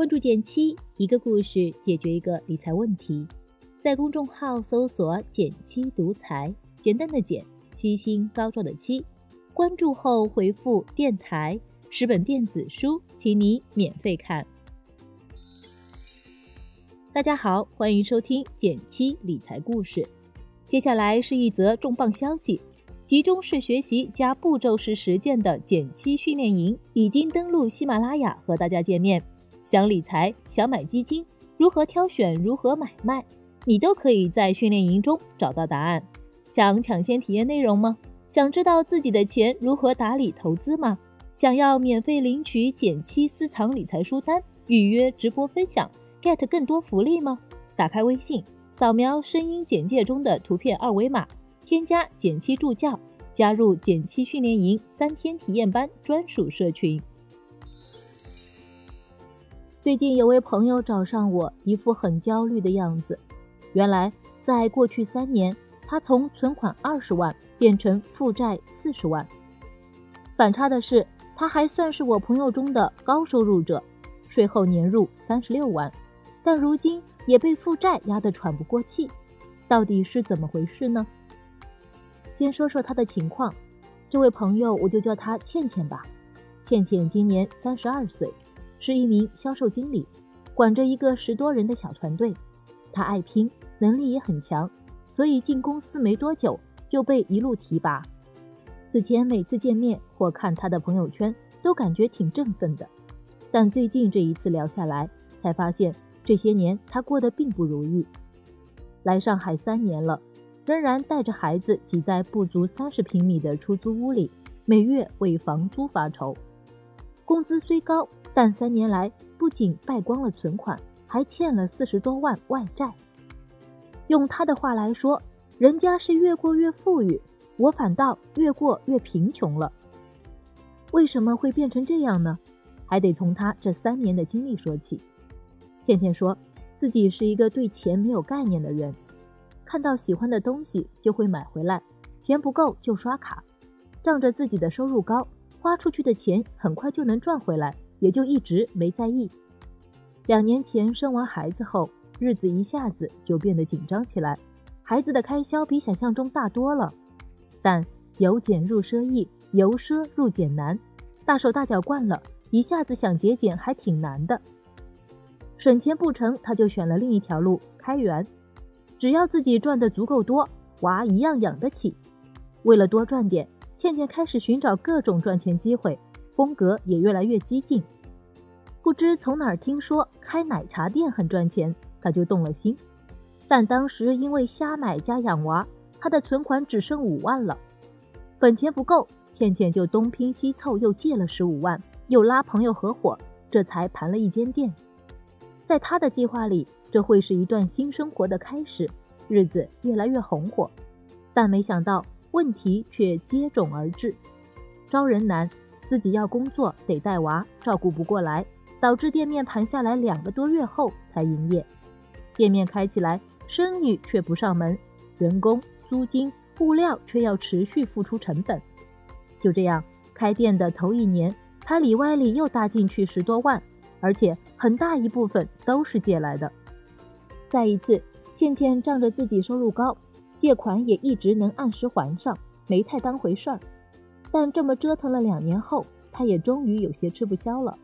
关注减七，一个故事解决一个理财问题。在公众号搜索“减七独裁，简单的简，七星高照的七。关注后回复“电台”，十本电子书，请你免费看。大家好，欢迎收听减七理财故事。接下来是一则重磅消息：集中式学习加步骤式实践的减七训练营已经登陆喜马拉雅，和大家见面。想理财，想买基金，如何挑选，如何买卖，你都可以在训练营中找到答案。想抢先体验内容吗？想知道自己的钱如何打理投资吗？想要免费领取减七私藏理财书单，预约直播分享，get 更多福利吗？打开微信。扫描声音简介中的图片二维码，添加减七助教，加入减七训练营三天体验班专属社群。最近有位朋友找上我，一副很焦虑的样子。原来，在过去三年，他从存款二十万变成负债四十万。反差的是，他还算是我朋友中的高收入者，税后年入三十六万，但如今。也被负债压得喘不过气，到底是怎么回事呢？先说说他的情况，这位朋友我就叫他倩倩吧。倩倩今年三十二岁，是一名销售经理，管着一个十多人的小团队。他爱拼，能力也很强，所以进公司没多久就被一路提拔。此前每次见面或看他的朋友圈，都感觉挺振奋的，但最近这一次聊下来，才发现。这些年，他过得并不如意。来上海三年了，仍然带着孩子挤在不足三十平米的出租屋里，每月为房租发愁。工资虽高，但三年来不仅败光了存款，还欠了四十多万外债。用他的话来说，人家是越过越富裕，我反倒越过越贫穷了。为什么会变成这样呢？还得从他这三年的经历说起。倩倩说，自己是一个对钱没有概念的人，看到喜欢的东西就会买回来，钱不够就刷卡，仗着自己的收入高，花出去的钱很快就能赚回来，也就一直没在意。两年前生完孩子后，日子一下子就变得紧张起来，孩子的开销比想象中大多了。但由俭入奢易，由奢入俭难，大手大脚惯了，一下子想节俭还挺难的。省钱不成，他就选了另一条路开源。只要自己赚的足够多，娃一样养得起。为了多赚点，倩倩开始寻找各种赚钱机会，风格也越来越激进。不知从哪儿听说开奶茶店很赚钱，他就动了心。但当时因为瞎买加养娃，他的存款只剩五万了，本钱不够，倩倩就东拼西凑又借了十五万，又拉朋友合伙，这才盘了一间店。在他的计划里，这会是一段新生活的开始，日子越来越红火。但没想到问题却接踵而至：招人难，自己要工作得带娃，照顾不过来，导致店面盘下来两个多月后才营业。店面开起来，生意却不上门，人工、租金、物料却要持续付出成本。就这样，开店的头一年，他里外里又搭进去十多万。而且很大一部分都是借来的。再一次，倩倩仗着自己收入高，借款也一直能按时还上，没太当回事儿。但这么折腾了两年后，她也终于有些吃不消了。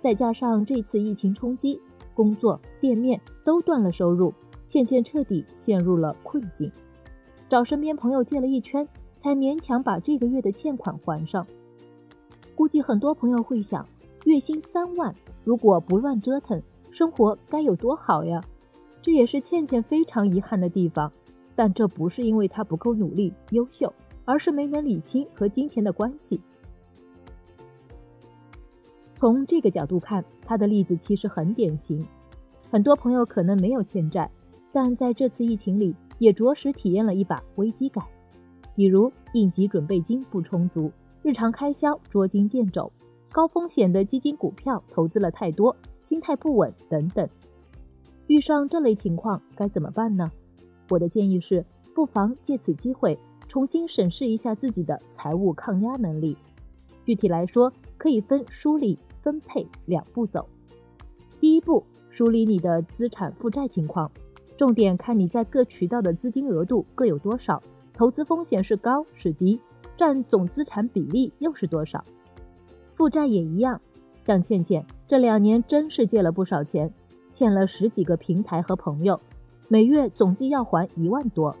再加上这次疫情冲击，工作、店面都断了收入，倩倩彻底陷入了困境。找身边朋友借了一圈，才勉强把这个月的欠款还上。估计很多朋友会想，月薪三万。如果不乱折腾，生活该有多好呀！这也是倩倩非常遗憾的地方。但这不是因为她不够努力、优秀，而是没能理清和金钱的关系。从这个角度看，他的例子其实很典型。很多朋友可能没有欠债，但在这次疫情里，也着实体验了一把危机感。比如应急准备金不充足，日常开销捉襟见肘。高风险的基金股票投资了太多，心态不稳等等。遇上这类情况该怎么办呢？我的建议是，不妨借此机会重新审视一下自己的财务抗压能力。具体来说，可以分梳理、分配两步走。第一步，梳理你的资产负债情况，重点看你在各渠道的资金额度各有多少，投资风险是高是低，占总资产比例又是多少。负债也一样，像倩倩这两年真是借了不少钱，欠了十几个平台和朋友，每月总计要还一万多。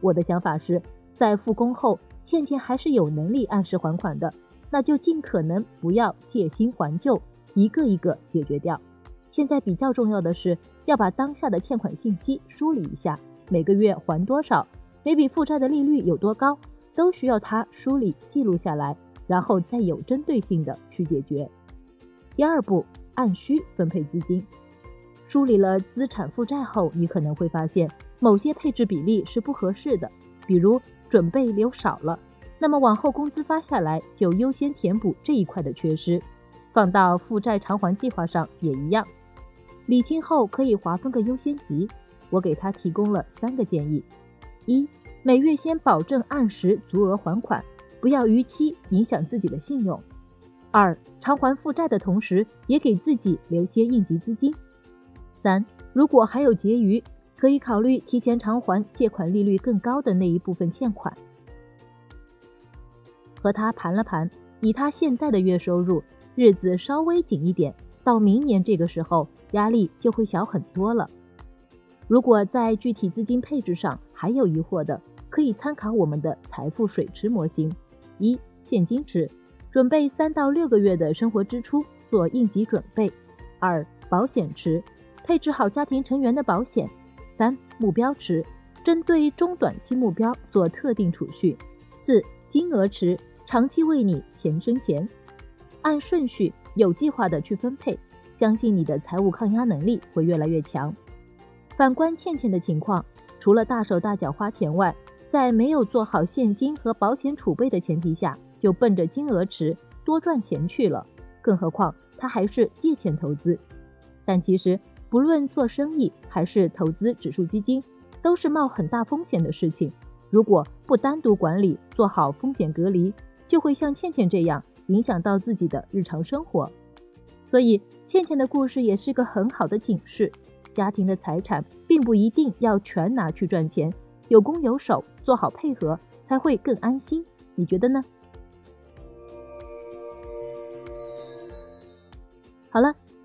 我的想法是，在复工后，倩倩还是有能力按时还款的，那就尽可能不要借新还旧，一个一个解决掉。现在比较重要的是要把当下的欠款信息梳理一下，每个月还多少，每笔负债的利率有多高，都需要他梳理记录下来，然后再有针对性的去解决。第二步，按需分配资金。梳理了资产负债后，你可能会发现某些配置比例是不合适的，比如准备留少了，那么往后工资发下来就优先填补这一块的缺失。放到负债偿还计划上也一样。理清后可以划分个优先级，我给他提供了三个建议：一、每月先保证按时足额还款，不要逾期影响自己的信用；二、偿还负债的同时，也给自己留些应急资金；三、如果还有结余，可以考虑提前偿还借款利率更高的那一部分欠款。和他盘了盘，以他现在的月收入，日子稍微紧一点。到明年这个时候，压力就会小很多了。如果在具体资金配置上还有疑惑的，可以参考我们的财富水池模型：一、现金池，准备三到六个月的生活支出做应急准备；二、保险池，配置好家庭成员的保险；三、目标池，针对中短期目标做特定储蓄；四、金额池，长期为你钱生钱。按顺序。有计划的去分配，相信你的财务抗压能力会越来越强。反观倩倩的情况，除了大手大脚花钱外，在没有做好现金和保险储备的前提下，就奔着金额池多赚钱去了。更何况她还是借钱投资。但其实不论做生意还是投资指数基金，都是冒很大风险的事情。如果不单独管理，做好风险隔离，就会像倩倩这样。影响到自己的日常生活，所以倩倩的故事也是个很好的警示。家庭的财产并不一定要全拿去赚钱，有攻有守，做好配合才会更安心。你觉得呢？好了，